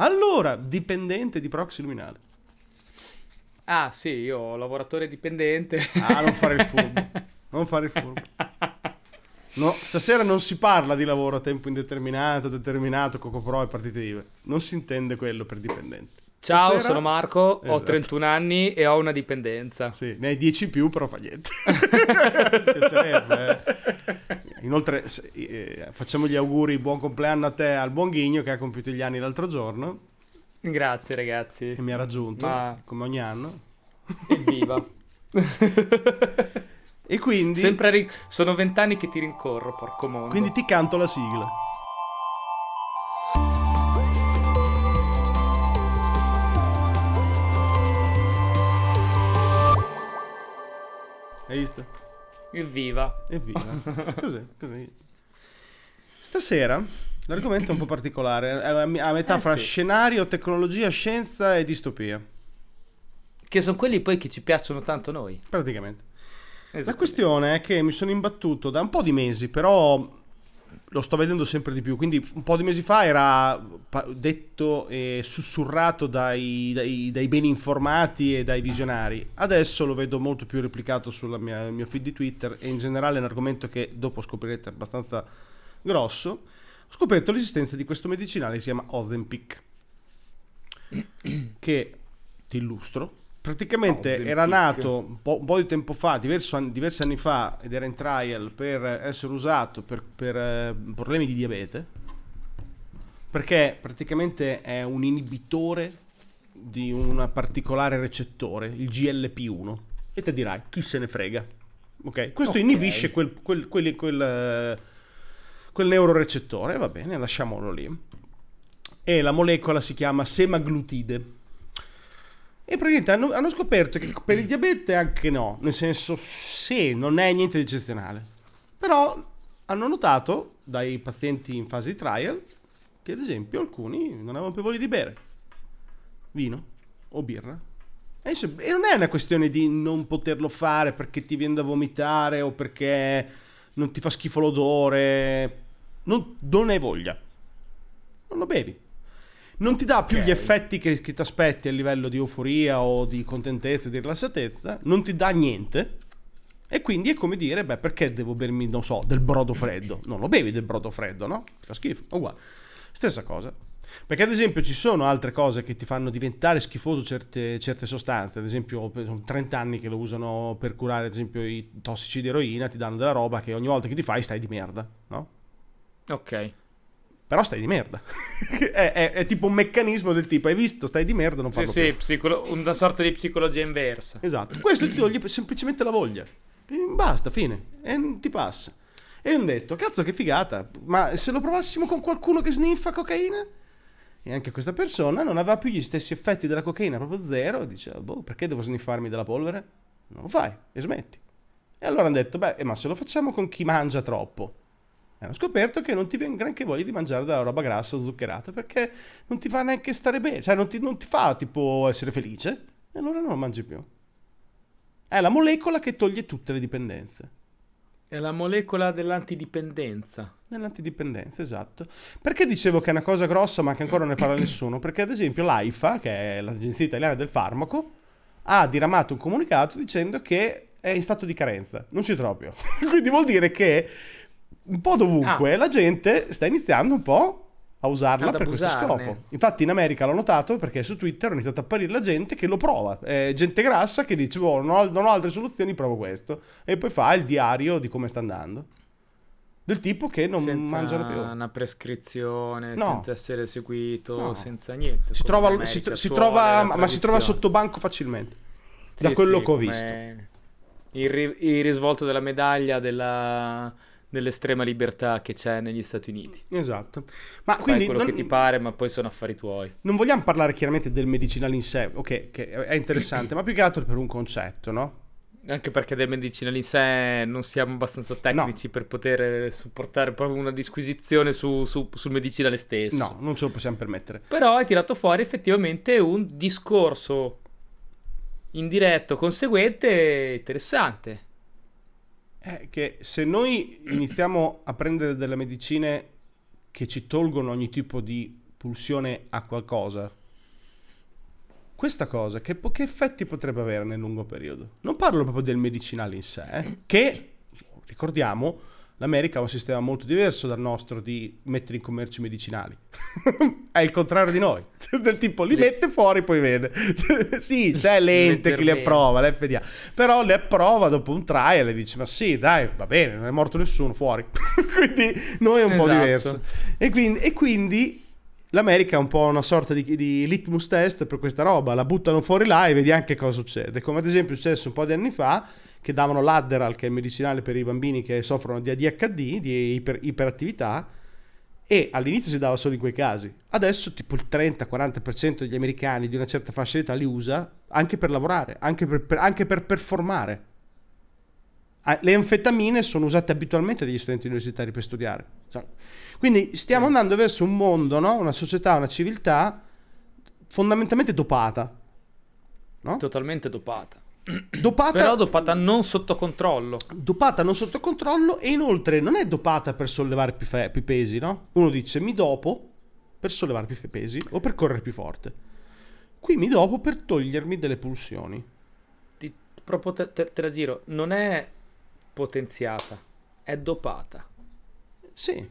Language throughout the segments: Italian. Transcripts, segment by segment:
Allora, dipendente di proxy luminale. Ah, sì, io lavoratore dipendente. Ah, non fare il furbo. Non fare il furbo. No, stasera non si parla di lavoro a tempo indeterminato, determinato, Coco Pro e partite IVA. Non si intende quello per dipendente. Ciao, Stasera- sono Marco, ho Esatto. 31 anni e ho una dipendenza. Sì, ne hai 10 più, però fa niente. Piacerebbe, eh. Inoltre, eh, facciamo gli auguri, buon compleanno a te, al buon Ghigno che ha compiuto gli anni l'altro giorno Grazie ragazzi. e mi ha raggiunto, Ma- come ogni anno. Evviva. E quindi, Sempre ri- sono vent'anni che ti rincorro, porco mondo. quindi ti canto la sigla. Hai visto? Evviva. Evviva. Così, così. Stasera l'argomento è un po' particolare, è a metà Eh fra sì. scenario, tecnologia, scienza e distopia, Che sono quelli poi che ci piacciono tanto noi. praticamente. La questione è che mi sono imbattuto da un po' di mesi, però lo sto vedendo sempre di più. Quindi un po' di mesi fa era detto e sussurrato dai, dai- dai ben informati e dai visionari. Adesso lo vedo molto più replicato sul mio feed di Twitter e in generale è un argomento che dopo scoprirete abbastanza grosso. Ho scoperto l'esistenza di questo medicinale che si chiama Ozempic, che ti illustro. Praticamente era nato un po', un po' di tempo fa, diverso diversi anni fa, ed era in trial per essere usato per, per, eh, problemi di diabete, perché praticamente è un inibitore di un particolare recettore, il GLP1. E te dirai, chi se ne frega? Ok, questo Ok. inibisce quel, quel, quelli- quel, eh, quel neurorecettore, va bene, lasciamolo lì. E la molecola si chiama semaglutide. E praticamente hanno, hanno scoperto che per il diabete anche no, nel senso sì, non è niente di eccezionale. Però hanno notato dai pazienti in fase di trial che ad esempio alcuni non avevano più voglia di bere vino o birra. E, non è una questione di non poterlo fare perché ti viene da vomitare o perché non ti fa schifo l'odore. Non, non hai voglia. Non lo bevi. Non ti dà più Ok. gli effetti che, che ti aspetti a livello di euforia o di contentezza, di rilassatezza. Non ti dà niente. E quindi è come dire, beh, perché devo bermi, non so, del brodo freddo? Non lo bevi del brodo freddo, no? Ti fa schifo. Uguale. Stessa cosa. Perché ad esempio ci sono altre cose che ti fanno diventare schifoso certe, certe sostanze, ad esempio sono 30 anni che lo usano per curare ad esempio i tossici di eroina, ti danno della roba che ogni volta che ti fai stai di merda, no? Ok. Però stai di merda. è, è- è tipo un meccanismo del tipo, hai visto, stai di merda, non Sì, parlo sì, più. psicolo- una sorta di psicologia inversa. Esatto. Questo ti toglie semplicemente la voglia. Basta, fine. E ti passa. E ho detto, cazzo che figata, ma se lo provassimo con qualcuno che sniffa cocaina? E anche questa persona non aveva più gli stessi effetti della cocaina, proprio zero, diceva, boh, perché devo sniffarmi della polvere? Non lo fai e smetti. E allora hanno detto, beh, eh, ma se lo facciamo con chi mangia troppo? Hanno scoperto che non ti viene granché voglia di mangiare della roba grassa o zuccherata, perché non ti fa neanche stare bene, cioè non ti, non ti fa tipo essere felice, e allora non lo mangi più. È la molecola che toglie tutte le dipendenze. È la molecola dell'antidipendenza. Nell'antidipendenza, esatto. Perché dicevo che è una cosa grossa, ma che ancora non ne parla nessuno? Perché, ad esempio, l'AIFA, che è l'Agenzia Italiana del Farmaco, ha diramato un comunicato dicendo che è in stato di carenza. Non ci trova più. Quindi vuol dire che un po' dovunque la gente sta iniziando un po' a usarla per questo abusarne. scopo. Infatti in America l'ho notato perché su Twitter è iniziata a apparire la gente che lo prova. Eh, gente grassa che dice, boh, non ho, non ho altre soluzioni, provo questo. E poi fa il diario di come sta andando. Del tipo che non senza mangiano più. una prescrizione, No. senza essere seguito, No. senza niente. Si trova, si, America si suole, trova- ma si trova sotto banco facilmente. da Sì, quello sì, che ho visto. Il, ri- il risvolto della medaglia della- dell'estrema libertà che c'è negli Stati Uniti. Esatto. Ma Fai quindi quello non, che ti pare, ma poi sono affari tuoi. non vogliamo parlare chiaramente del medicinale in sé, ok, che è interessante, ma più che altro per un concetto, no? Anche perché del medicinale in sé non siamo abbastanza tecnici per poter supportare proprio una disquisizione su- su- sul medicinale stesso. No, non ce lo possiamo permettere. Però hai tirato fuori effettivamente un discorso indiretto, conseguente, interessante. È che se noi iniziamo a prendere delle medicine che ci tolgono ogni tipo di pulsione a qualcosa, questa cosa che, che, effetti potrebbe avere nel lungo periodo? Non parlo proprio del medicinale in sé, eh, che ricordiamo l'America ha un sistema molto diverso dal nostro di mettere in commercio i medicinali. è il contrario di noi. Del tipo li mette fuori poi vede. sì, c'è l'ente che li approva, l'FDA. Però le approva dopo un trial e dice ma sì, dai, va bene, non è morto nessuno, fuori. quindi noi è un esatto. po' diverso. E quindi, e quindi l'America è un po' una sorta di, di, litmus test per questa roba. La buttano fuori là e vedi anche cosa succede. Come ad esempio è successo un po' di anni fa che davano l'Adderal, che è il medicinale per i bambini che soffrono di ADHD, di iper, iperattività, e all'inizio si dava solo in quei casi. Adesso tipo il 30-40% degli americani di una certa fascia d'età li usa anche per lavorare, anche per, per, anche per performare. Ah, le anfetamine sono usate abitualmente dagli studenti universitari per studiare. Quindi stiamo sì. andando verso un mondo, no? una società, una civiltà fondamentalmente dopata. No? Totalmente dopata. Dopata, Però dopata non sotto controllo. Dopata non sotto controllo e inoltre non è dopata per sollevare più, fe- più pesi, no? Uno dice mi dopo per sollevare più pesi o per correre più forte. Qui mi dopo per togliermi delle pulsioni. Ti, proprio te, te, te la giro, non è potenziata, è dopata. Sì.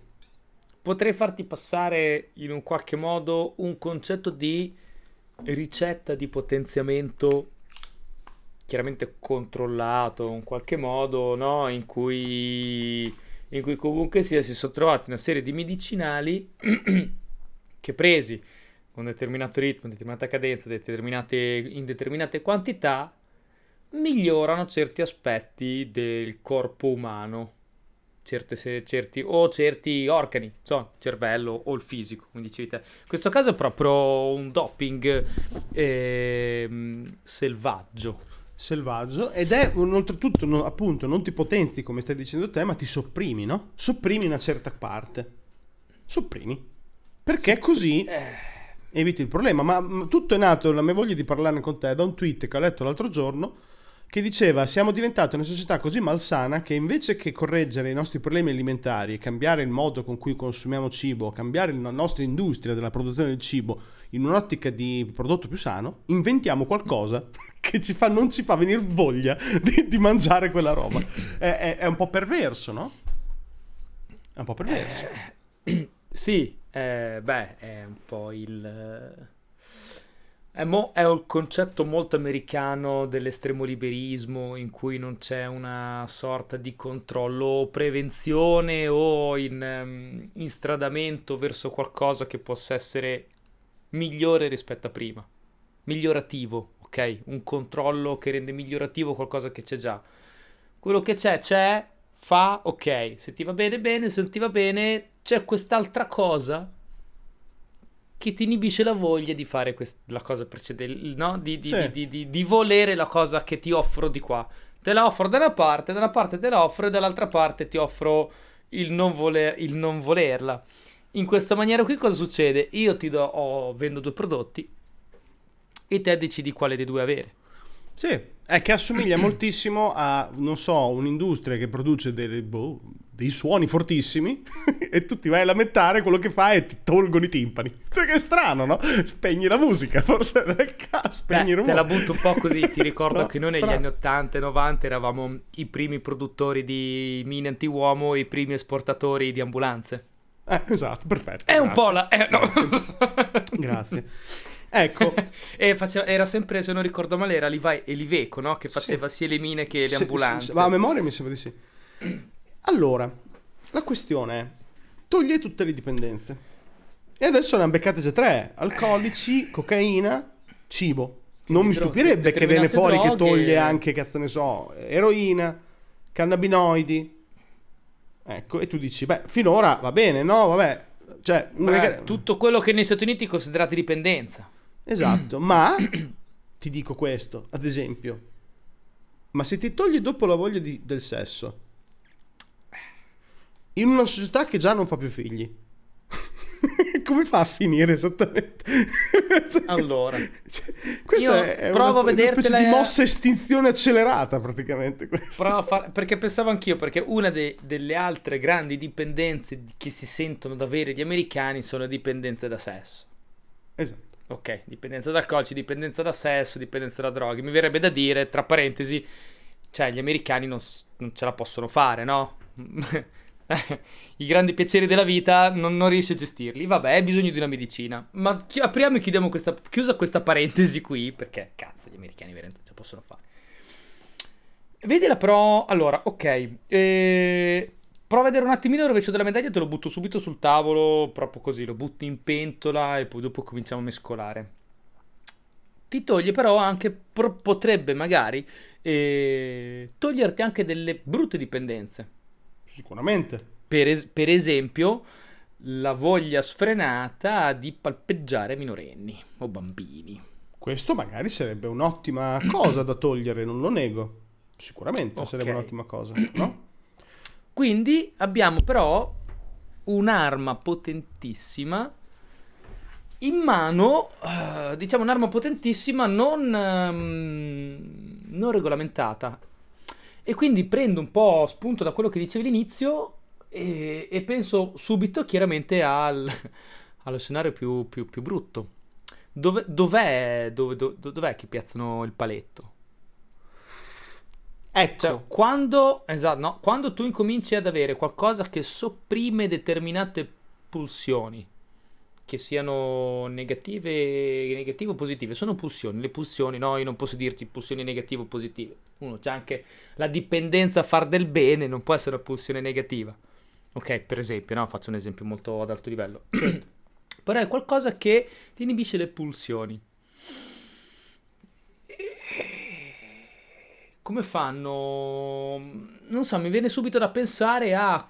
Potrei farti passare in un qualche modo un concetto di ricetta di potenziamento chiaramente controllato in qualche modo, no? in, cui, in cui comunque sia si sono trovati una serie di medicinali che presi con un determinato ritmo, determinata cadenza, determinate, in determinate quantità, migliorano certi aspetti del corpo umano. Certe, certi, o certi organi, insomma, cervello o il fisico, come dicevi te. In questo caso è proprio un doping eh, selvaggio selvaggio ed è oltretutto no, appunto non ti potenzi come stai dicendo te ma ti sopprimi no? sopprimi una certa parte sopprimi perché sì. così eh. eviti il problema ma, ma, tutto è nato la mia voglia di parlare con te da un tweet che ho letto l'altro giorno che diceva siamo diventati una società così malsana che invece che correggere i nostri problemi alimentari e cambiare il modo con cui consumiamo cibo cambiare la nostra industria della produzione del cibo in un'ottica di prodotto più sano inventiamo qualcosa che ci fa, non ci fa venire voglia di, di mangiare quella roba. È, è, è, un po' perverso, no? È un po' perverso. Eh, sì, eh, beh, è un po' il... È, mo- è, un concetto molto americano dell'estremo liberismo in cui non c'è una sorta di controllo o prevenzione o in, um, instradamento verso qualcosa che possa essere migliore rispetto a prima, migliorativo, ok? Un controllo che rende migliorativo qualcosa che c'è già. Quello che c'è, c'è, fa, ok. Se ti va bene, bene, se non ti va bene, c'è quest'altra cosa che ti inibisce la voglia di fare quest- la cosa precedente, no? Di, di, sì. di, di, volere la cosa che ti offro di qua. Te la offro da una parte, da una parte te la offro e dall'altra parte ti offro il non, voler, il non volerla. In questa maniera qui cosa succede? Io ti do, oh, vendo due prodotti, e te decidi quale dei due avere. Sì, è che assomiglia moltissimo a, non so, un'industria che produce delle, boh, dei suoni fortissimi e tu ti vai a lamentare, quello che fa è ti tolgono i timpani. Cioè, che strano, no? Spegni la musica, forse nel caso, spegni Beh, Te la butto un po' così, ti ricordo no, che noi negli strano. anni 80 e 90 eravamo i primi produttori di mini anti-uomo e i primi esportatori di ambulanze. Eh, esatto, perfetto. È grazie. un po' la... Eh, no. grazie. Ecco. e faceva, era sempre, se non ricordo male, era Levi e Liveco, no? Che faceva sì. sia le mine che le sì, ambulanze. Sì, ma a memoria mi sembra di sì. Allora, la questione è, toglie tutte le dipendenze. E adesso ne hanno beccate già tre. Alcolici, cocaina, cibo. Non mi stupirebbe che viene fuori droghe... che toglie anche, cazzo ne so, eroina, cannabinoidi. Ecco, e tu dici, beh, finora va bene, no? Vabbè. Cioè, beh, tutto quello che negli Stati Uniti è considerato dipendenza. Esatto, ma ti dico questo, ad esempio, ma se ti togli dopo la voglia di, del sesso, in una società che già non fa più figli, come fa a finire esattamente? cioè, allora, cioè, questa è provo una, una specie di vedertela- mossa estinzione accelerata praticamente. questa. Provo a far- perché pensavo anch'io, perché una de- delle altre grandi dipendenze di- che si sentono da avere gli americani sono dipendenze da sesso. Esatto. Ok, dipendenza da alcolici, dipendenza da sesso, dipendenza da droghe. Mi verrebbe da dire, tra parentesi, cioè gli americani non, non ce la possono fare, no? I grandi piaceri della vita non, non riesce a gestirli. Vabbè, hai bisogno di una medicina. Ma chi- apriamo e chiudiamo questa, chiusa questa parentesi qui, perché cazzo, gli americani veramente ce la possono fare. Vedila però, allora, ok. eh, prova a vedere un attimino il rovescio della medaglia, te lo butto subito sul tavolo, proprio così, lo butto in pentola e poi dopo cominciamo a mescolare. Ti toglie però anche, pro- potrebbe magari eh, toglierti anche delle brutte dipendenze. Sicuramente. Per, es- per esempio, la voglia sfrenata di palpeggiare minorenni o bambini. Questo magari sarebbe un'ottima cosa da togliere, non lo nego. Sicuramente Ok. sarebbe un'ottima cosa, no? Quindi abbiamo però un'arma potentissima in mano, eh, diciamo un'arma potentissima non, ehm, non regolamentata. E quindi prendo un po' spunto da quello che dicevi all'inizio e, e penso subito chiaramente al, allo scenario più, più- più brutto. Dove- dov'è, dove- do- dov'è che piazzano il paletto? Ecco, Cioè, quando, esatto, no, quando tu incominci ad avere qualcosa che sopprime determinate pulsioni, che siano negative, negative o positive, sono pulsioni. Le pulsioni, no, io non posso dirti pulsioni negative o positive. Uno c'è anche la dipendenza a far del bene, non può essere una pulsione negativa. Ok, per esempio, no, faccio un esempio molto ad alto livello. Però è qualcosa che ti inibisce le pulsioni. Come fanno? Non so, mi viene subito da pensare a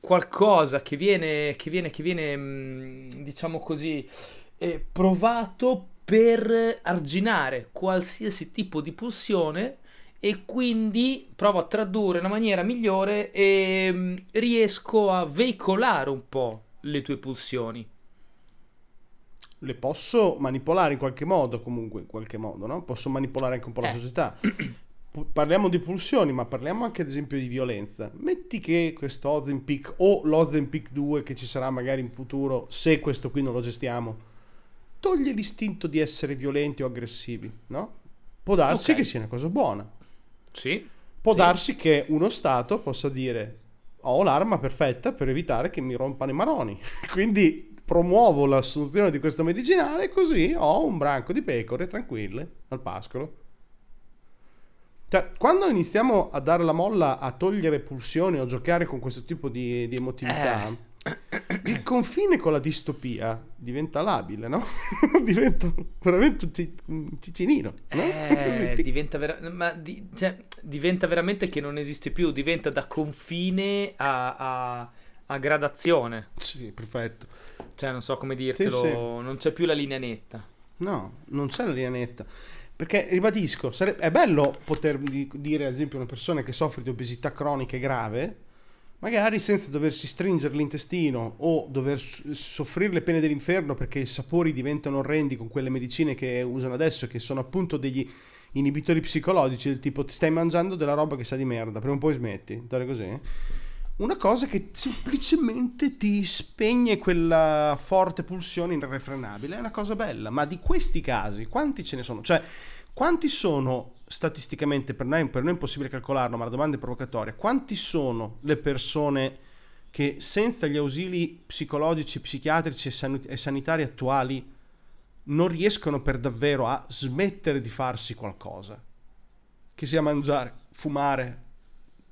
qualcosa che viene, che viene, che viene, mm, diciamo così, eh, provato per arginare qualsiasi tipo di pulsione e quindi provo a tradurre in una maniera migliore e mm, riesco a veicolare un po' le tue pulsioni. le posso manipolare in qualche modo, comunque, in qualche modo, no? Posso manipolare anche un po' la Eh. società. Parliamo di pulsioni, ma parliamo anche ad esempio di violenza. Metti che questo Ozempic o l'Ozempic 2 che ci sarà magari in futuro, se questo qui non lo gestiamo, toglie l'istinto di essere violenti o aggressivi, no? Può darsi Ok. che sia una cosa buona. Sì, Può Sì. darsi che uno Stato possa dire ho l'arma perfetta per evitare che mi rompano i maroni. Quindi promuovo l'assunzione di questo medicinale così ho un branco di pecore tranquille al pascolo. Cioè, quando iniziamo a dare la molla a togliere pulsioni o giocare con questo tipo di, di emotività, Eh. il confine con la distopia diventa labile, no? diventa veramente un, ci- un cicinino. No? Eh, tic. diventa, vera- ma di- cioè, diventa veramente che non esiste più, diventa da confine a, a- a gradazione. Sì, perfetto. Cioè, non so come dirtelo, Sì, sì. non c'è più la linea netta. No, non c'è la linea netta. Perché, ribadisco, sare- è bello poter di- dire, ad esempio, a una persona che soffre di obesità cronica e grave, magari senza doversi stringere l'intestino o dover soffrire le pene dell'inferno perché i sapori diventano orrendi con quelle medicine che usano adesso, che sono appunto degli inibitori psicologici, del tipo ti stai mangiando della roba che sa di merda, prima o poi smetti, dare così. Una cosa che semplicemente ti spegne quella forte pulsione irrefrenabile è una cosa bella, ma di questi casi quanti ce ne sono? Cioè, quanti sono statisticamente, per noi, per noi è impossibile calcolarlo, ma la domanda è provocatoria, quanti sono le persone che senza gli ausili psicologici, psichiatrici e, e sanitari attuali non riescono per davvero a smettere di farsi qualcosa? Che sia mangiare, fumare,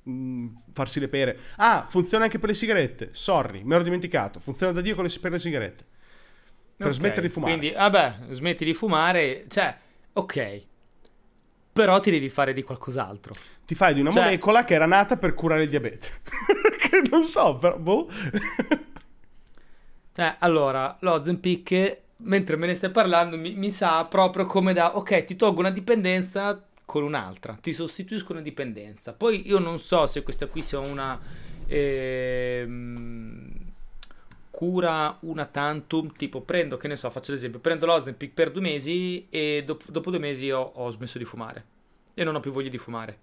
mh, farsi le pere. Ah, funziona anche per le sigarette. Sorry, me l'ho dimenticato. Funziona da Dio con le, per le sigarette. Per Ok, smettere di fumare. Quindi, vabbè, smetti di fumare, cioè, ok. Però ti devi fare di qualcos'altro. Ti fai di una Cioè- molecola che era nata per curare il diabete. che non so, però, boh. Eh, allora, l'Ozempic, mentre me ne stai parlando, mi, mi sa proprio come da, ok, ti tolgo una dipendenza con un'altra, ti sostituisco una dipendenza. Poi io non so se questa qui sia una, ehm, cura una tantum, tipo prendo, che ne so, faccio l'esempio, prendo l'Ozempic per due mesi e dopo, dopo due mesi ho, ho smesso di fumare e non ho più voglia di fumare.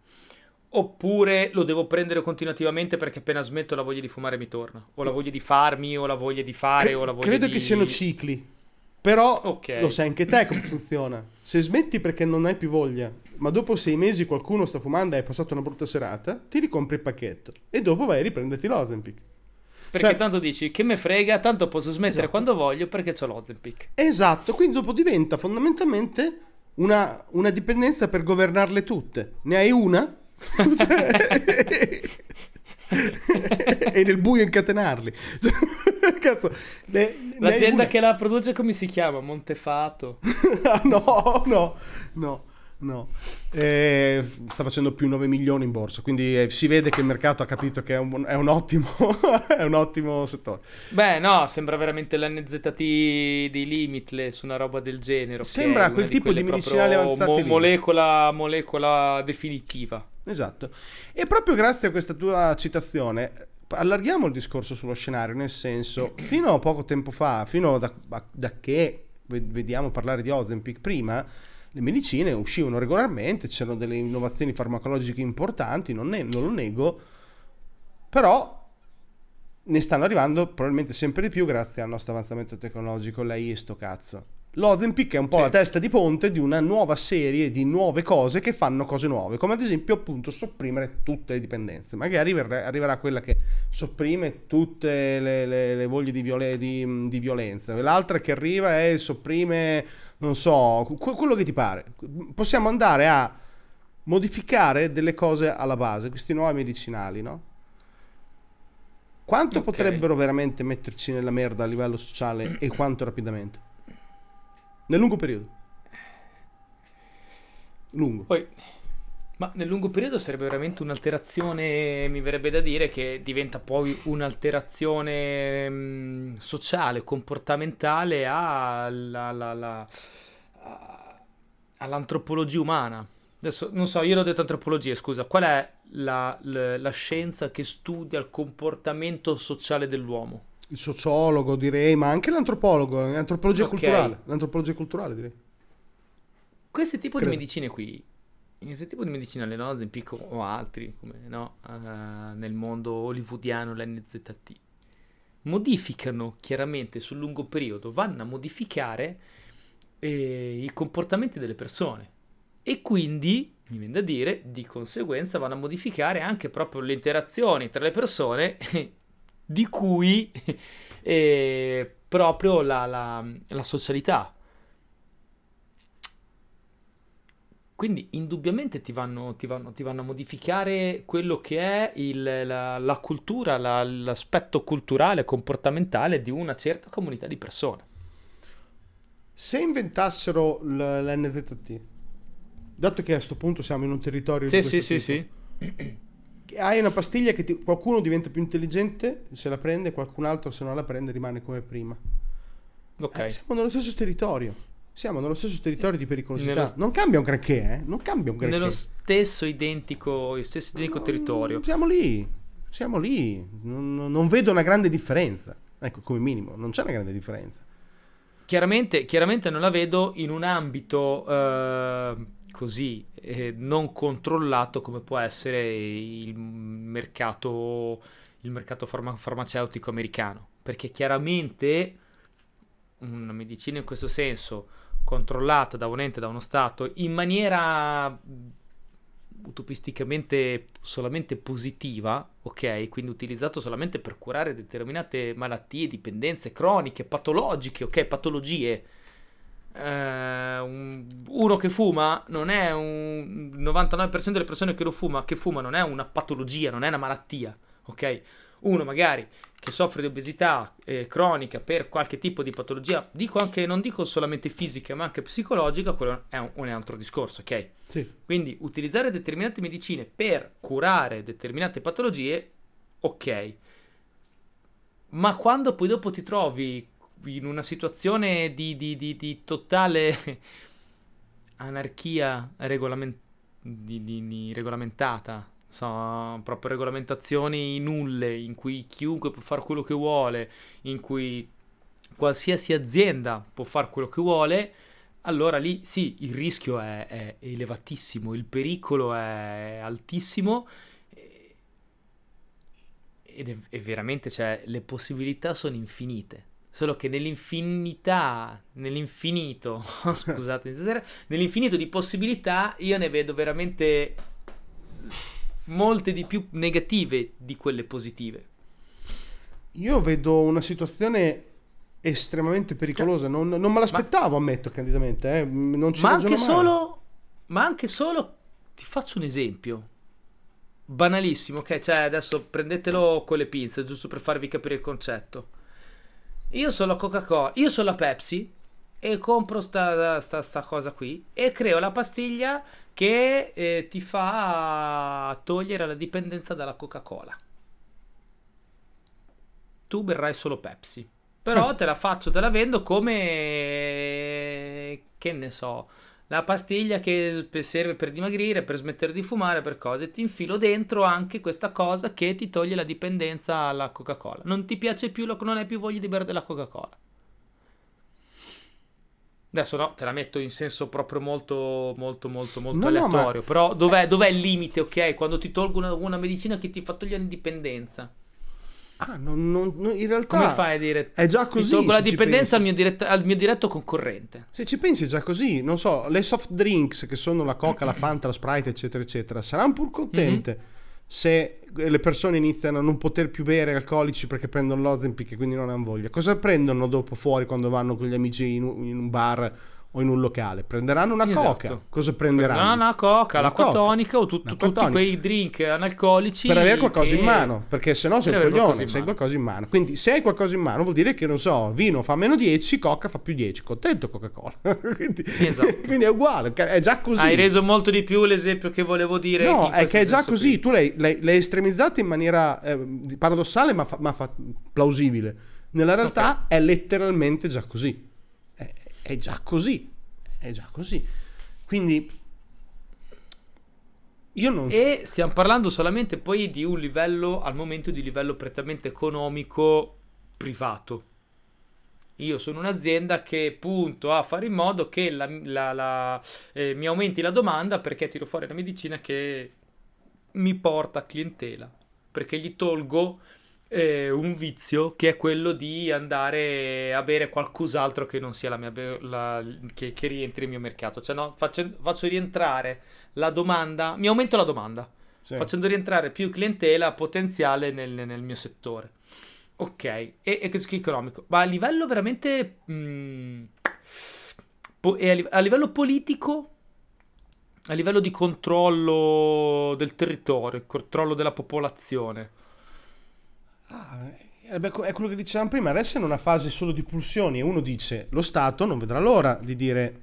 Oppure lo devo prendere continuativamente perché appena smetto la voglia di fumare mi torna. O la voglia di farmi, o la voglia di fare, Cre- o la voglia credo di... che siano cicli. Però Ok. lo sai anche te come funziona. Se smetti perché non hai più voglia, ma dopo sei mesi qualcuno sta fumando e hai passato una brutta serata, ti ricompri il pacchetto e dopo vai a riprenderti l'Ozempic. Perché cioè- tanto dici, che me frega, tanto posso smettere Esatto. quando voglio perché ho l'Ozempic. Esatto, quindi dopo diventa fondamentalmente una, una dipendenza per governarle tutte. Ne hai una? Cioè- e nel buio incatenarli. Cazzo, ne- ne L'azienda che la produce come si chiama? Montefato. Ah, no, no, no, no. Eh, sta facendo più 9 milioni in borsa, quindi eh, si vede che il mercato ha capito che è un, è un ottimo, è un ottimo settore. Beh, no, sembra veramente l'NZT di Limitless, una roba del genere. Sembra quel tipo di proprio avanzati lì. molecola, molecola definitiva. Esatto. E proprio grazie a questa tua citazione, allarghiamo il discorso sullo scenario, nel senso, fino a poco tempo fa, fino da, da che ve- vediamo parlare di Ozempic prima, le medicine uscivano regolarmente, c'erano delle innovazioni farmacologiche importanti, non, ne- non lo nego, però ne stanno arrivando probabilmente sempre di più grazie al nostro avanzamento tecnologico, lei e sto cazzo. L'Ozempic è un po' Sì. la testa di ponte di una nuova serie di nuove cose che fanno cose nuove, come ad esempio appunto sopprimere tutte le dipendenze. Magari arriverà, arriverà quella che sopprime tutte le, le- le voglie di, viole- di- di violenza, l'altra che arriva e sopprime, non so, que- quello che ti pare. Possiamo andare a modificare delle cose alla base, questi nuovi medicinali, no? Quanto Ok. potrebbero veramente metterci nella merda a livello sociale e quanto rapidamente? Nel lungo periodo. Lungo. Poi, ma nel lungo periodo sarebbe veramente un'alterazione, mi verrebbe da dire, che diventa poi un'alterazione mh, sociale, comportamentale alla- alla- alla- all'antropologia umana. Adesso non so, io l'ho detto antropologia, scusa, qual è la, la- la scienza che studia il comportamento sociale dell'uomo? Il sociologo direi, ma anche l'antropologo, l'antropologia Ok. culturale. L'antropologia culturale direi. Questo tipo Credo. di medicine qui, questo tipo di medicina, le no, Zempic o altri, come no, eh, nel mondo hollywoodiano, l'NZT, modificano chiaramente sul lungo periodo, vanno a modificare eh, i comportamenti delle persone. E quindi, mi viene da dire, di conseguenza vanno a modificare anche proprio le interazioni tra le persone di cui eh, proprio la, la- la socialità. Quindi indubbiamente ti vanno, ti vanno- ti vanno a modificare quello che è il- la, la cultura, la- l'aspetto culturale, comportamentale di una certa comunità di persone. Se inventassero l- l'NZT, dato che a questo punto siamo in un territorio Sì, sì, sì, sì. hai una pastiglia che ti- qualcuno diventa più intelligente se la prende, qualcun altro se non la prende rimane come prima. Ok. Eh, siamo nello stesso territorio. Siamo nello stesso territorio di pericolosità. Nello- Non cambia un granché, eh? Non cambia un granché. Nello stesso identico, stesso identico territorio. Siamo lì, siamo lì. Non, non vedo una grande differenza. Ecco, come minimo, non c'è una grande differenza. Chiaramente, chiaramente non la vedo in un ambito eh, così eh, non controllato come può essere il mercato, il mercato farma- farmaceutico americano. Perché chiaramente una medicina in questo senso controllata da un ente, da uno Stato, in maniera mh, utopisticamente solamente positiva, ok? Quindi utilizzato solamente per curare determinate malattie, dipendenze croniche, patologiche, ok? Patologie. Eh, un- uno che fuma non è un 99% delle persone che lo fuma, che fuma non è una patologia, non è una malattia, ok? Uno magari che soffre di obesità eh, cronica per qualche tipo di patologia, dico anche, non dico solamente fisica, ma anche psicologica, quello è un, un altro discorso, ok? Sì. Quindi utilizzare determinate medicine per curare determinate patologie, ok. Ma quando poi dopo ti trovi in una situazione di, di- di- di totale anarchia regolamen- di- di- di regolamentata, sono proprio regolamentazioni nulle in cui chiunque può fare quello che vuole, in cui qualsiasi azienda può fare quello che vuole, allora lì sì, il rischio è, è elevatissimo, il pericolo è altissimo ed è, è veramente, cioè, le possibilità sono infinite. Solo che nell'infinità, nell'infinito, scusate, nell'infinito di possibilità io ne vedo veramente molte di più negative di quelle positive. Io vedo una situazione estremamente pericolosa, cioè, non, non, me l'aspettavo, ma, ammetto candidamente, eh. non ci ma anche solo, ma anche solo, ti faccio un esempio, banalissimo, ok? Cioè adesso prendetelo con le pinze, giusto per farvi capire il concetto. Io sono la Coca-Cola, io sono la Pepsi e compro sta, sta, sta cosa qui e creo la pastiglia che eh, ti fa togliere la dipendenza dalla Coca-Cola. Tu berrai solo Pepsi. Però te la faccio, te la vendo come... che ne so la pastiglia che serve per dimagrire, per smettere di fumare, per cose. Ti infilo dentro anche questa cosa che ti toglie la dipendenza alla Coca-Cola. Non ti piace più, non hai più voglia di bere della Coca-Cola. Adesso no, te la metto in senso proprio molto, molto, molto, molto no, aleatorio. No, ma... Però dov'è, dov'è, il limite, ok? Quando ti tolgo una, una medicina che ti fa togliere l'indipendenza. Ah, non, non, in realtà. Come fai a dire? È già così. Ti tolgo la dipendenza al mio, dirett- al mio, diretto concorrente. Se ci pensi, è già così. Non so, le soft drinks che sono la Coca, la Fanta, la Sprite, eccetera, eccetera, saranno pur contente mm-hmm. Se le persone iniziano a non poter più bere alcolici perché prendono l'Ozempic e quindi non hanno voglia. Cosa prendono dopo fuori quando vanno con gli amici in un, bar? O in un locale prenderanno una esatto. coca cosa prenderanno? prenderanno una coca, l'acqua coca. tonica o tutto, tutti quei drink analcolici per avere qualcosa che... in mano perché se no sei un coglione se hai qualcosa in mano quindi se hai qualcosa in mano vuol dire che non so vino fa meno 10 coca fa più 10 contento Coca Cola quindi, esatto. quindi è uguale è già così hai reso molto di più l'esempio che volevo dire no è che è già così qui. tu l'hai, l'hai, l'hai, estremizzato in maniera eh, paradossale ma, fa, ma fa plausibile nella realtà okay. è letteralmente già così è già così, è già così. Quindi io non so. E stiamo parlando solamente poi di un livello, al momento di livello prettamente economico privato. Io sono un'azienda che punto a fare in modo che la, la, la, eh, mi aumenti la domanda perché tiro fuori la medicina che mi porta clientela. Perché gli tolgo eh, un vizio che è quello di andare a bere qualcos'altro che non sia la mia la, che, che, rientri nel mio mercato. Cioè, no, faccio, faccio, rientrare la domanda, mi aumento la domanda, sì. facendo rientrare più clientela potenziale nel, nel mio settore. Ok, e, e questo economico, ma a livello veramente mh, mm, po- a, a livello politico a livello di controllo del territorio, controllo della popolazione. Ah, è quello che dicevamo prima, adesso è in una fase solo di pulsioni e uno dice lo Stato non vedrà l'ora di dire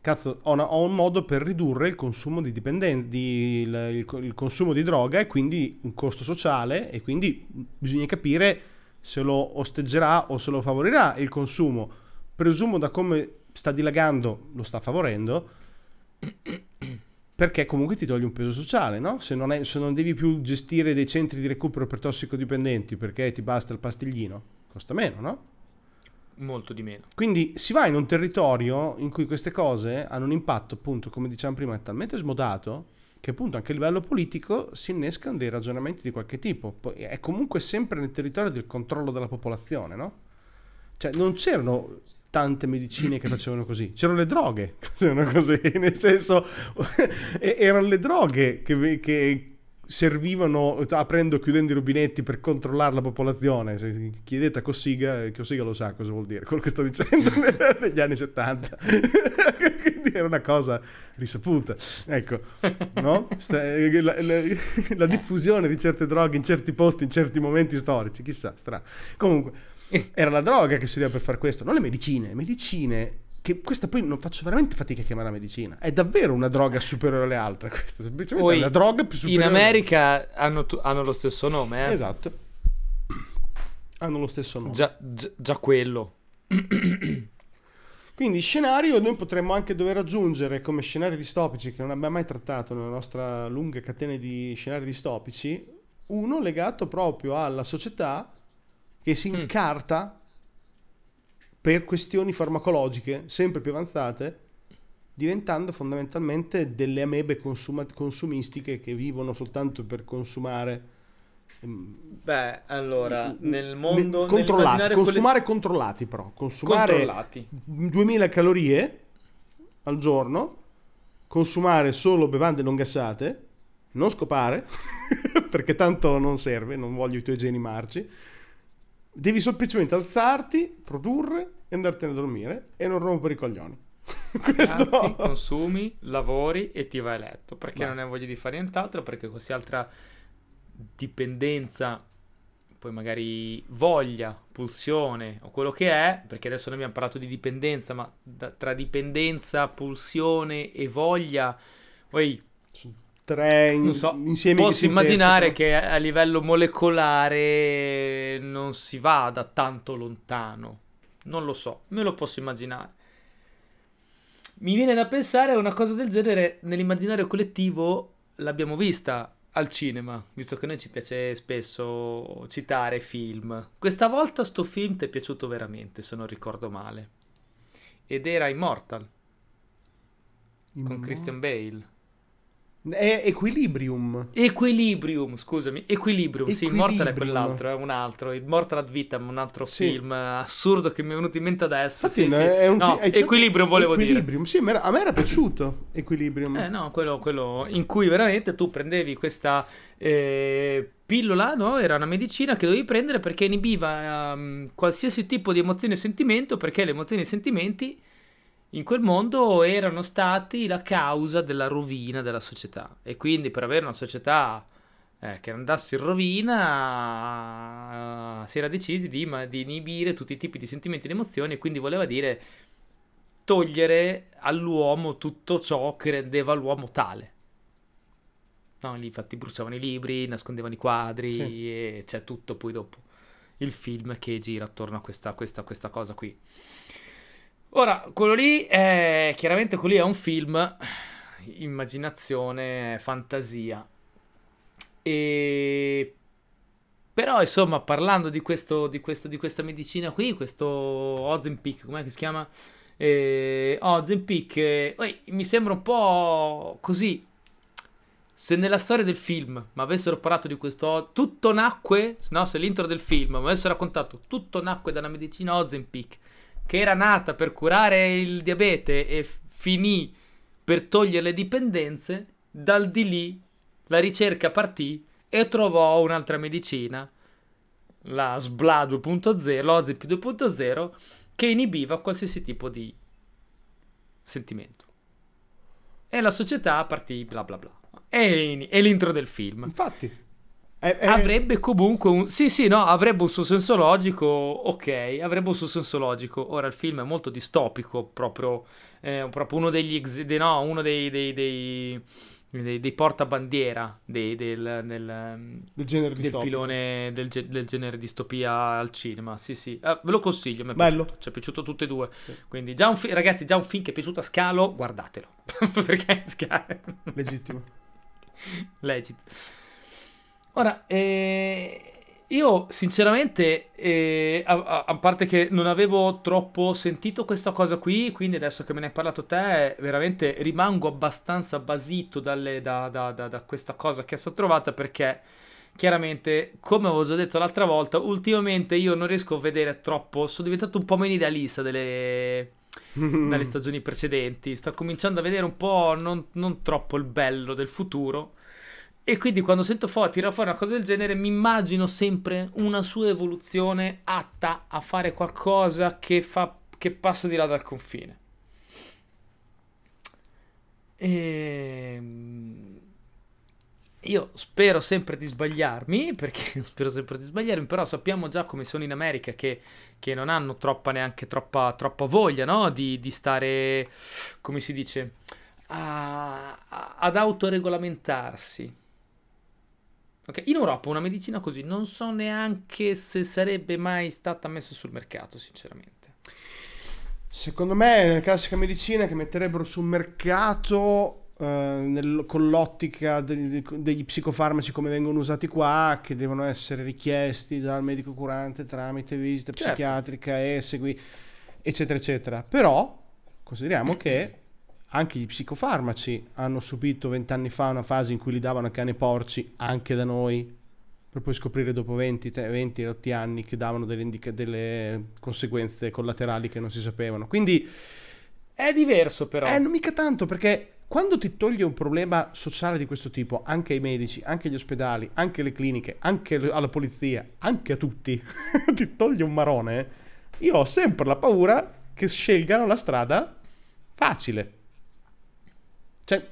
cazzo ho, una, ho un modo per ridurre il consumo di dipendenti, il, il, il, consumo di droga e quindi un costo sociale e quindi bisogna capire se lo osteggerà o se lo favorirà il consumo. Presumo da come sta dilagando lo sta favorendo perché comunque ti togli un peso sociale, no? Se non, è, se non, devi più gestire dei centri di recupero per tossicodipendenti perché ti basta il pastiglino, costa meno, no? Molto di meno. Quindi si va in un territorio in cui queste cose hanno un impatto, appunto, come dicevamo prima, talmente smodato che appunto anche a livello politico si innescano dei ragionamenti di qualche tipo. È comunque sempre nel territorio del controllo della popolazione, no? Cioè non c'erano tante medicine che facevano così. C'erano le droghe che facevano così, nel senso, erano le droghe che, che servivano aprendo e chiudendo i rubinetti per controllare la popolazione. Se chiedete a Cossiga, Cossiga lo sa cosa vuol dire, quello che sto dicendo negli anni 70. Quindi era una cosa risaputa. Ecco, no? la, la, la, diffusione di certe droghe in certi posti, in certi momenti storici, chissà, strano. Comunque, era la droga che serviva per fare questo, non le medicine. Medicine che questa poi non faccio veramente fatica a chiamare la medicina. È davvero una droga superiore alle altre. Questa semplicemente poi, è una droga più superiore. In America hanno, hanno lo stesso nome, eh? Esatto. Hanno lo stesso nome. Già, già, già quello. Quindi Quindi scenario noi potremmo anche dover aggiungere come scenari distopici che non abbiamo mai trattato nella nostra lunga catena di scenari distopici, uno legato proprio alla società che si Mm. incarta per questioni farmacologiche sempre più avanzate, diventando fondamentalmente delle amebe consuma- consumistiche che vivono soltanto per consumare. ehm, Beh, allora, n- nel mondo... controllati, nell'immaginare quelle- consumare controllati però, consumare controllati. 2000 calorie al giorno, consumare solo bevande non gassate, non scopare, perché tanto non serve, non voglio i tuoi geni marci. Devi semplicemente alzarti, produrre e andartene a dormire e non rompere i coglioni. Questo Cazzi, consumi, lavori e ti vai a letto. Perché Basta. non hai voglia di fare nient'altro? Perché qualsiasi altra dipendenza, poi magari voglia, pulsione o quello che è, perché adesso noi abbiamo parlato di dipendenza, ma da- tra dipendenza, pulsione e voglia, poi tre in- non so, insiemi che posso immaginare intersecano. che a livello molecolare non si vada tanto lontano. Non lo so, me lo posso immaginare. Mi viene da pensare a una cosa del genere nell'immaginario collettivo l'abbiamo vista al cinema, visto che a noi ci piace spesso citare film. Questa volta sto film ti è piaciuto veramente, se non ricordo male. Ed era Immortal con Christian Bale. È Equilibrium. Equilibrium, scusami, Equilibrium, sì, Immortal è Equilibrium. quell'altro, è un altro, Immortal ad Vitam, un altro Sì. film assurdo che mi è venuto in mente adesso. Infatti, sì, no, sì. è un No, fi- Equilibrium volevo Equilibrium. Sì, ma era- a me era piaciuto Equilibrium. dire. Eh no, quello, quello in cui veramente tu prendevi questa eh, pillola, no? Era una medicina che dovevi prendere perché inibiva ehm, qualsiasi tipo di emozione e sentimento, perché le emozioni e i sentimenti in quel mondo erano stati la causa della rovina della società. E quindi per avere una società eh, che andasse in rovina, eh, si era decisi di, di inibire tutti i tipi di sentimenti ed emozioni, e quindi voleva dire togliere all'uomo tutto ciò che rendeva l'uomo tale. No, lì infatti bruciavano i libri, nascondevano i quadri Sì. e c'è tutto poi dopo il film che gira attorno a questa, questa, questa cosa qui. Ora, quello lì è chiaramente quello lì è un film, immaginazione, fantasia. E però, insomma, parlando di questo, di questo, di questa medicina qui, questo Ozempic, com'è che si chiama? Eh, Ozempic, eh, mi sembra un po' così. Se nella storia del film mi avessero parlato di questo, tutto nacque, no, se l'intro del film mi avessero raccontato, tutto nacque da una medicina Ozempic che era nata per curare il diabete e finì per togliere le dipendenze, dal di lì la ricerca partì e trovò un'altra medicina, la SBLA 2.0, l'Ozempic 2.0, che inibiva qualsiasi tipo di sentimento. E la società partì bla bla bla. E, e l'intro del film. Infatti. È- è- Avrebbe comunque un... Sì, sì, no, avrebbe un suo senso logico, ok, avrebbe un suo senso logico. Ora il film è molto distopico, proprio, eh, proprio uno degli... ex- de- no, uno dei... dei, dei, dei- dei portabandiera del, del, del genere del filone del, ge- del genere distopia al cinema. Sì, sì, Eh, ve lo consiglio. Mi è Bello. piaciuto, Ci è piaciuto tutte e due. Sì. Quindi, già un fi- ragazzi, già un film che è piaciuto a scalo, guardatelo. Perché Scalo. Legittimo. Legit. Ora, eh, io sinceramente, eh, a, a- a parte che non avevo troppo sentito questa cosa qui, quindi adesso che me ne hai parlato te, veramente rimango abbastanza basito dalle- da, da- da- da questa cosa che è stata trovata perché chiaramente, come avevo già detto l'altra volta, ultimamente io non riesco a vedere troppo, sono diventato un po' meno idealista delle, dalle stagioni precedenti. Sto cominciando a vedere un po' non, non troppo il bello del futuro. E quindi quando sento fuori, tira fuori una cosa del genere, mi immagino sempre una sua evoluzione atta a fare qualcosa che, fa, che passa di là dal confine. Ehm, Io spero sempre di sbagliarmi, perché spero sempre di sbagliarmi, però sappiamo già come sono in America che, che non hanno troppa neanche troppa, troppa voglia, no? Di, di stare, come si dice, a- ad autoregolamentarsi. Ok, In Europa una medicina così non so neanche se sarebbe mai stata messa sul mercato, sinceramente. Secondo me, nella classica medicina che metterebbero sul mercato eh, nel- con l'ottica degli, degli psicofarmaci come vengono usati qua, che devono essere richiesti dal medico curante tramite visita Certo. psichiatrica e segui, eccetera, eccetera. Però consideriamo che anche gli psicofarmaci hanno subito vent'anni fa una fase in cui li davano a cani e porci anche da noi, per poi scoprire dopo 20, 20 20 anni che davano delle, indica- delle conseguenze collaterali che non si sapevano. Quindi È diverso però. eh, non mica tanto, perché quando ti toglie un problema sociale di questo tipo, anche ai medici, anche agli ospedali, anche alle cliniche, anche alla polizia, anche a tutti, ti toglie un marone, io ho sempre la paura che scelgano la strada facile. Cioè,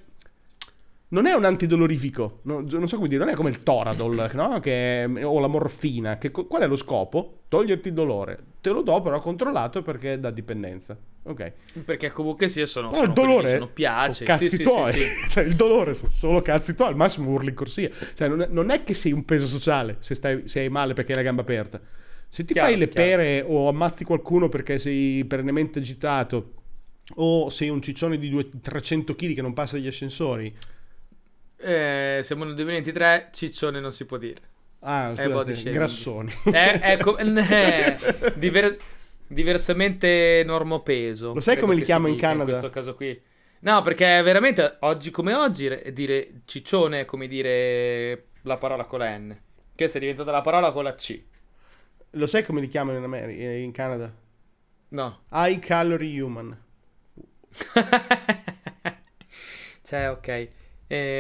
non è un antidolorifico, no- non so come dire, non è come il Toradol, no? Che o la morfina. Che, qual è lo scopo? Toglierti il dolore. Te lo do però controllato perché da dipendenza. Ok. Perché comunque sì, sono, Però il sono che dolore sono piace. sono cazzi sì, tuoi. sì, sì. Cioè, il dolore sono solo cazzi tuoi. Al massimo urli in corsia. Cioè, non è, non è che sei un peso sociale se, stai, se hai male perché hai la gamba aperta. Se ti Chiaro, fai le chiaro. pere o ammazzi qualcuno perché sei perennemente agitato o sei un ciccione di due- 300 kg che non passa dagli ascensori. Eh, siamo nel 2023, ciccione non si può dire. Ah, scusate, grassoni. Eh, ecco, eh, diver- diversamente normopeso. Lo sai come li chiamo in Canada? In questo caso qui. No, perché veramente oggi come oggi re- dire ciccione è come dire la parola con la N. Che è diventata la parola con la C. Lo sai come li chiamano in, America, in Canada? No. High calorie human. cioè, ok. Eh,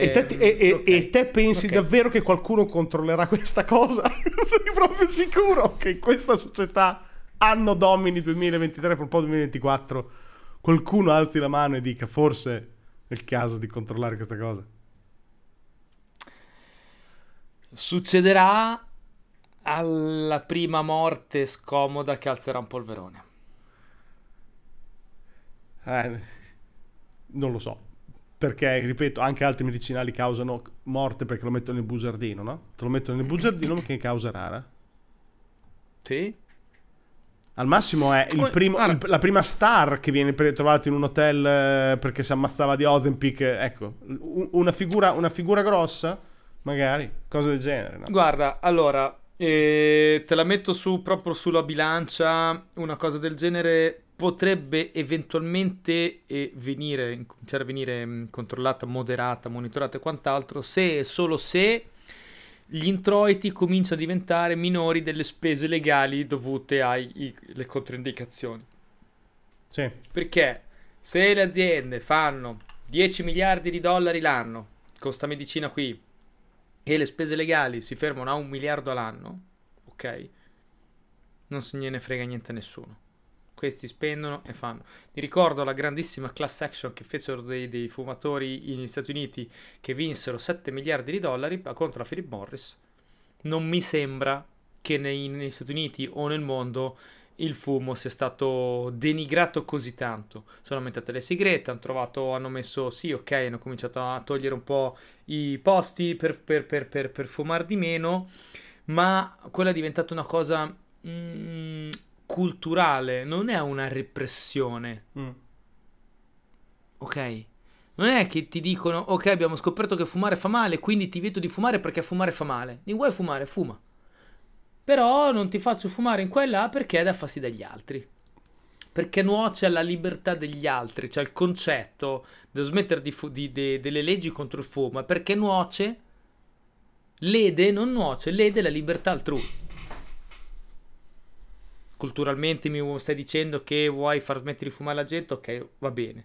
E te, e- e- ok. e te pensi Ok. davvero che qualcuno controllerà questa cosa? Sei proprio sicuro che in questa società, anno domini 2023, per un po' 2024, qualcuno alzi la mano e dica forse è il caso di controllare questa cosa? Succederà alla prima morte scomoda che alzerà un polverone. Eh, non lo so. Perché, ripeto, anche altri medicinali causano morte perché lo mettono nel bugiardino, no? Te lo mettono nel bugiardino che è causa rara. Sì? Al massimo è primo- il- la prima star che viene trovata in un hotel eh, perché si ammazzava di Ozempic. Ecco, una figura, una figura grossa, magari, cose del genere. no? Guarda, allora, eh, te la metto su proprio sulla bilancia, una cosa del genere potrebbe eventualmente eh, venire, cominciare a venire mh, controllata, moderata, monitorata e quant'altro, se e solo se gli introiti cominciano a diventare minori delle spese legali dovute alle controindicazioni. Sì. Perché se le aziende fanno 10 miliardi di dollari l'anno con sta medicina qui e le spese legali si fermano a un miliardo all'anno, ok? Non se ne frega niente a nessuno. Questi spendono e fanno. Mi ricordo la grandissima class action che fecero dei, dei fumatori negli Stati Uniti che vinsero 7 miliardi di dollari contro la Philip Morris. Non mi sembra che nei- negli Stati Uniti o nel mondo il fumo sia stato denigrato così tanto. Sono aumentate le sigarette, hanno trovato, hanno messo, sì, ok, hanno cominciato a togliere un po' i posti per, per, per, per, per fumare di meno, ma quella è diventata una cosa mm, culturale, non è una repressione, Mm. ok? Non è che ti dicono, ok, abbiamo scoperto che fumare fa male, quindi ti vieto di fumare perché fumare fa male. Non vuoi fumare, fuma. Però non ti faccio fumare in qua là perché dà fastidio agli altri. Perché nuoce alla libertà degli altri. Cioè il concetto devo smettere di fu- di- de- delle leggi contro il fumo è perché nuoce, lede, non nuoce, lede la libertà altrui. Culturalmente mi stai dicendo che vuoi far smettere di fumare la gente? Ok, va bene.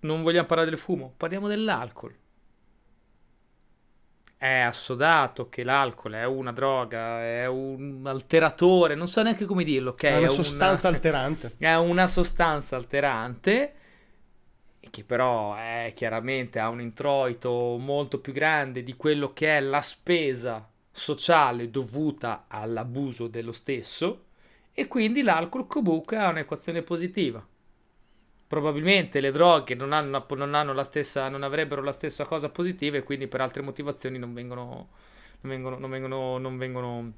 Non vogliamo parlare del fumo, parliamo dell'alcol. È assodato che l'alcol è una droga, è un alteratore, non so neanche come dirlo, ok? È una sostanza alterante. È una sostanza alterante che però è chiaramente ha un introito molto più grande di quello che è la spesa sociale dovuta all'abuso dello stesso e quindi l'alcol comunque ha un'equazione positiva. Probabilmente le droghe non hanno, non hanno la stessa, non avrebbero la stessa cosa positiva e quindi per altre motivazioni non vengono, non vengono, non vengono, non vengono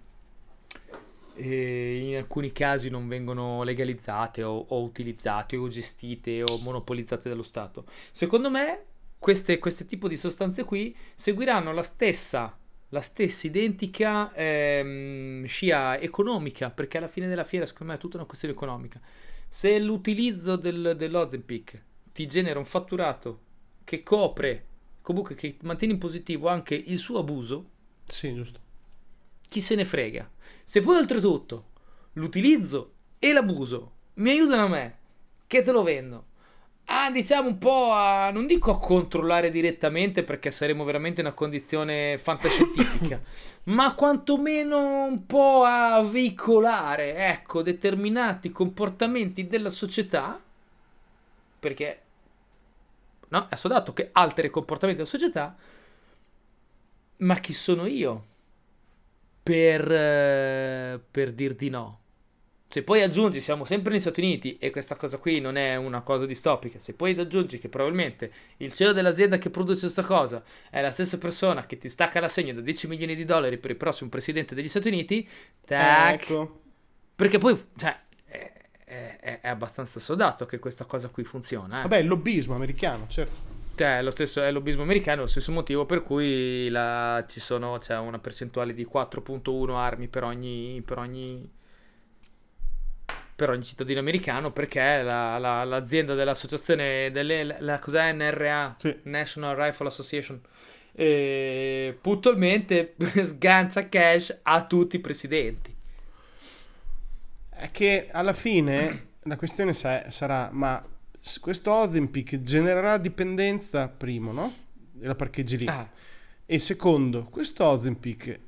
e in alcuni casi non vengono legalizzate o, o utilizzate o gestite o monopolizzate dallo Stato. Secondo me queste, queste tipo di sostanze qui seguiranno la stessa, la stessa identica ehm, scia economica, perché alla fine della fiera secondo me è tutta una questione economica. Se l'utilizzo del, dell'Ozempic ti genera un fatturato che copre, comunque che mantiene in positivo anche il suo abuso, Sì, giusto. chi se ne frega. Se poi oltretutto l'utilizzo e l'abuso mi aiutano a me, che te lo vendo, a diciamo un po' a, non dico a controllare direttamente perché saremo veramente in una condizione fantascientifica, ma quantomeno un po' a veicolare, ecco, determinati comportamenti della società, perché no, è assodato che alteri i comportamenti della società, ma chi sono io? per, eh, per dir di no. Se poi aggiungi, siamo sempre negli Stati Uniti e questa cosa qui non è una cosa distopica, se poi aggiungi che probabilmente il CEO dell'azienda che produce questa cosa è la stessa persona che ti stacca l'assegno da 10 milioni di dollari per il prossimo presidente degli Stati Uniti, tac, Ecco. perché poi, cioè, è, è- è abbastanza sodato che questa cosa qui funziona. eh. Vabbè, il lobbismo americano, certo. Cioè, è lo stesso è il lobbismo americano, è lo stesso motivo per cui la- ci sono, c'è una percentuale di 4.1 armi per ogni, per ogni, per ogni cittadino americano, perché la- la- l'azienda dell'associazione, delle, la, la- cos'è NRA, Sì. National Rifle Association, eh, puntualmente sgancia cash a tutti i presidenti. È che alla fine la questione sa- sarà, ma questo Ozempic genererà dipendenza, primo, no? E la parcheggi lì. Ah, E secondo, questo Ozempic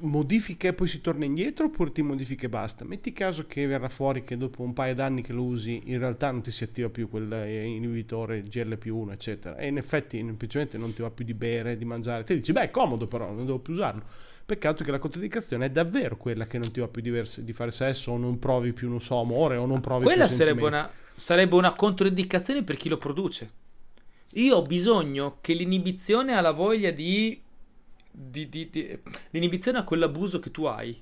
modifica e poi si torna indietro oppure ti modifica e basta? Metti caso che verrà fuori che dopo un paio d'anni che lo usi in realtà non ti si attiva più quel eh, inibitore GL1 eccetera e in effetti semplicemente non ti va più di bere, di mangiare. Te dici beh è comodo però, non devo più usarlo. Peccato che la controindicazione è davvero quella che non ti va più di, vers- di fare sesso o non provi più, non so, amore o non provi Quella più sarebbe una, sarebbe una controindicazione per chi lo produce. Io ho bisogno che l'inibizione alla voglia di, di- di- di- L'inibizione a quell'abuso che tu hai.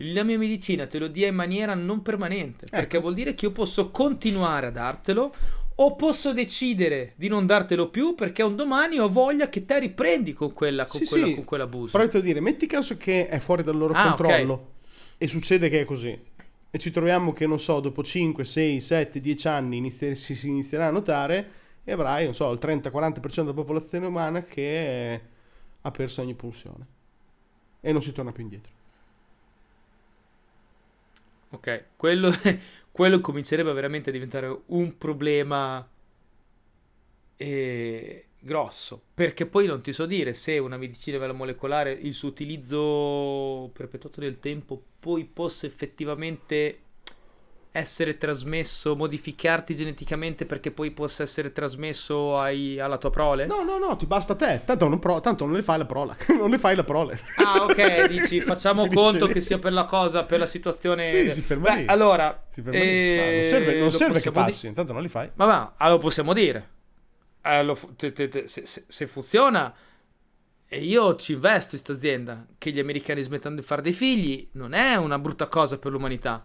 La mia medicina te lo dia in maniera non permanente. Perché Ecco. vuol dire che io posso continuare a dartelo. O posso decidere di non dartelo più perché un domani ho voglia che te riprendi con, quella, con, Sì, quella- sì. con quell'abuso. Però ti devo dire, metti caso che è fuori dal loro Ah, controllo e succede che è così. E ci troviamo che, non so, dopo 5, 6, 7, 10 anni inizi- si, si inizierà a notare e avrai, non so, il 30-40% della popolazione umana che eh, ha perso ogni pulsione. E non si torna più indietro. Ok, quello, quello comincerebbe veramente a diventare un problema eh, grosso, perché poi non ti so dire se una medicina molecolare, il suo utilizzo perpetuato nel tempo, poi possa effettivamente essere trasmesso, modificarti geneticamente perché poi possa essere trasmesso ai- alla tua prole. No, no, no, ti basta a te. Tanto non, pro- tanto non le fai la prole. non le fai la prole. Ah, ok, dici facciamo Finisce conto lì. che sia per la cosa, per la situazione. Sì, si ferma Beh, lì. allora, Si ferma lì. eh, Ah, non serve, non serve che possiamo di- passi, intanto non li fai. Ma va, allora possiamo dire. Eh, lo fu- te- te- te- se, se- se funziona, e io ci investo in questa azienda, che gli americani smettano di fare dei figli, non è una brutta cosa per l'umanità.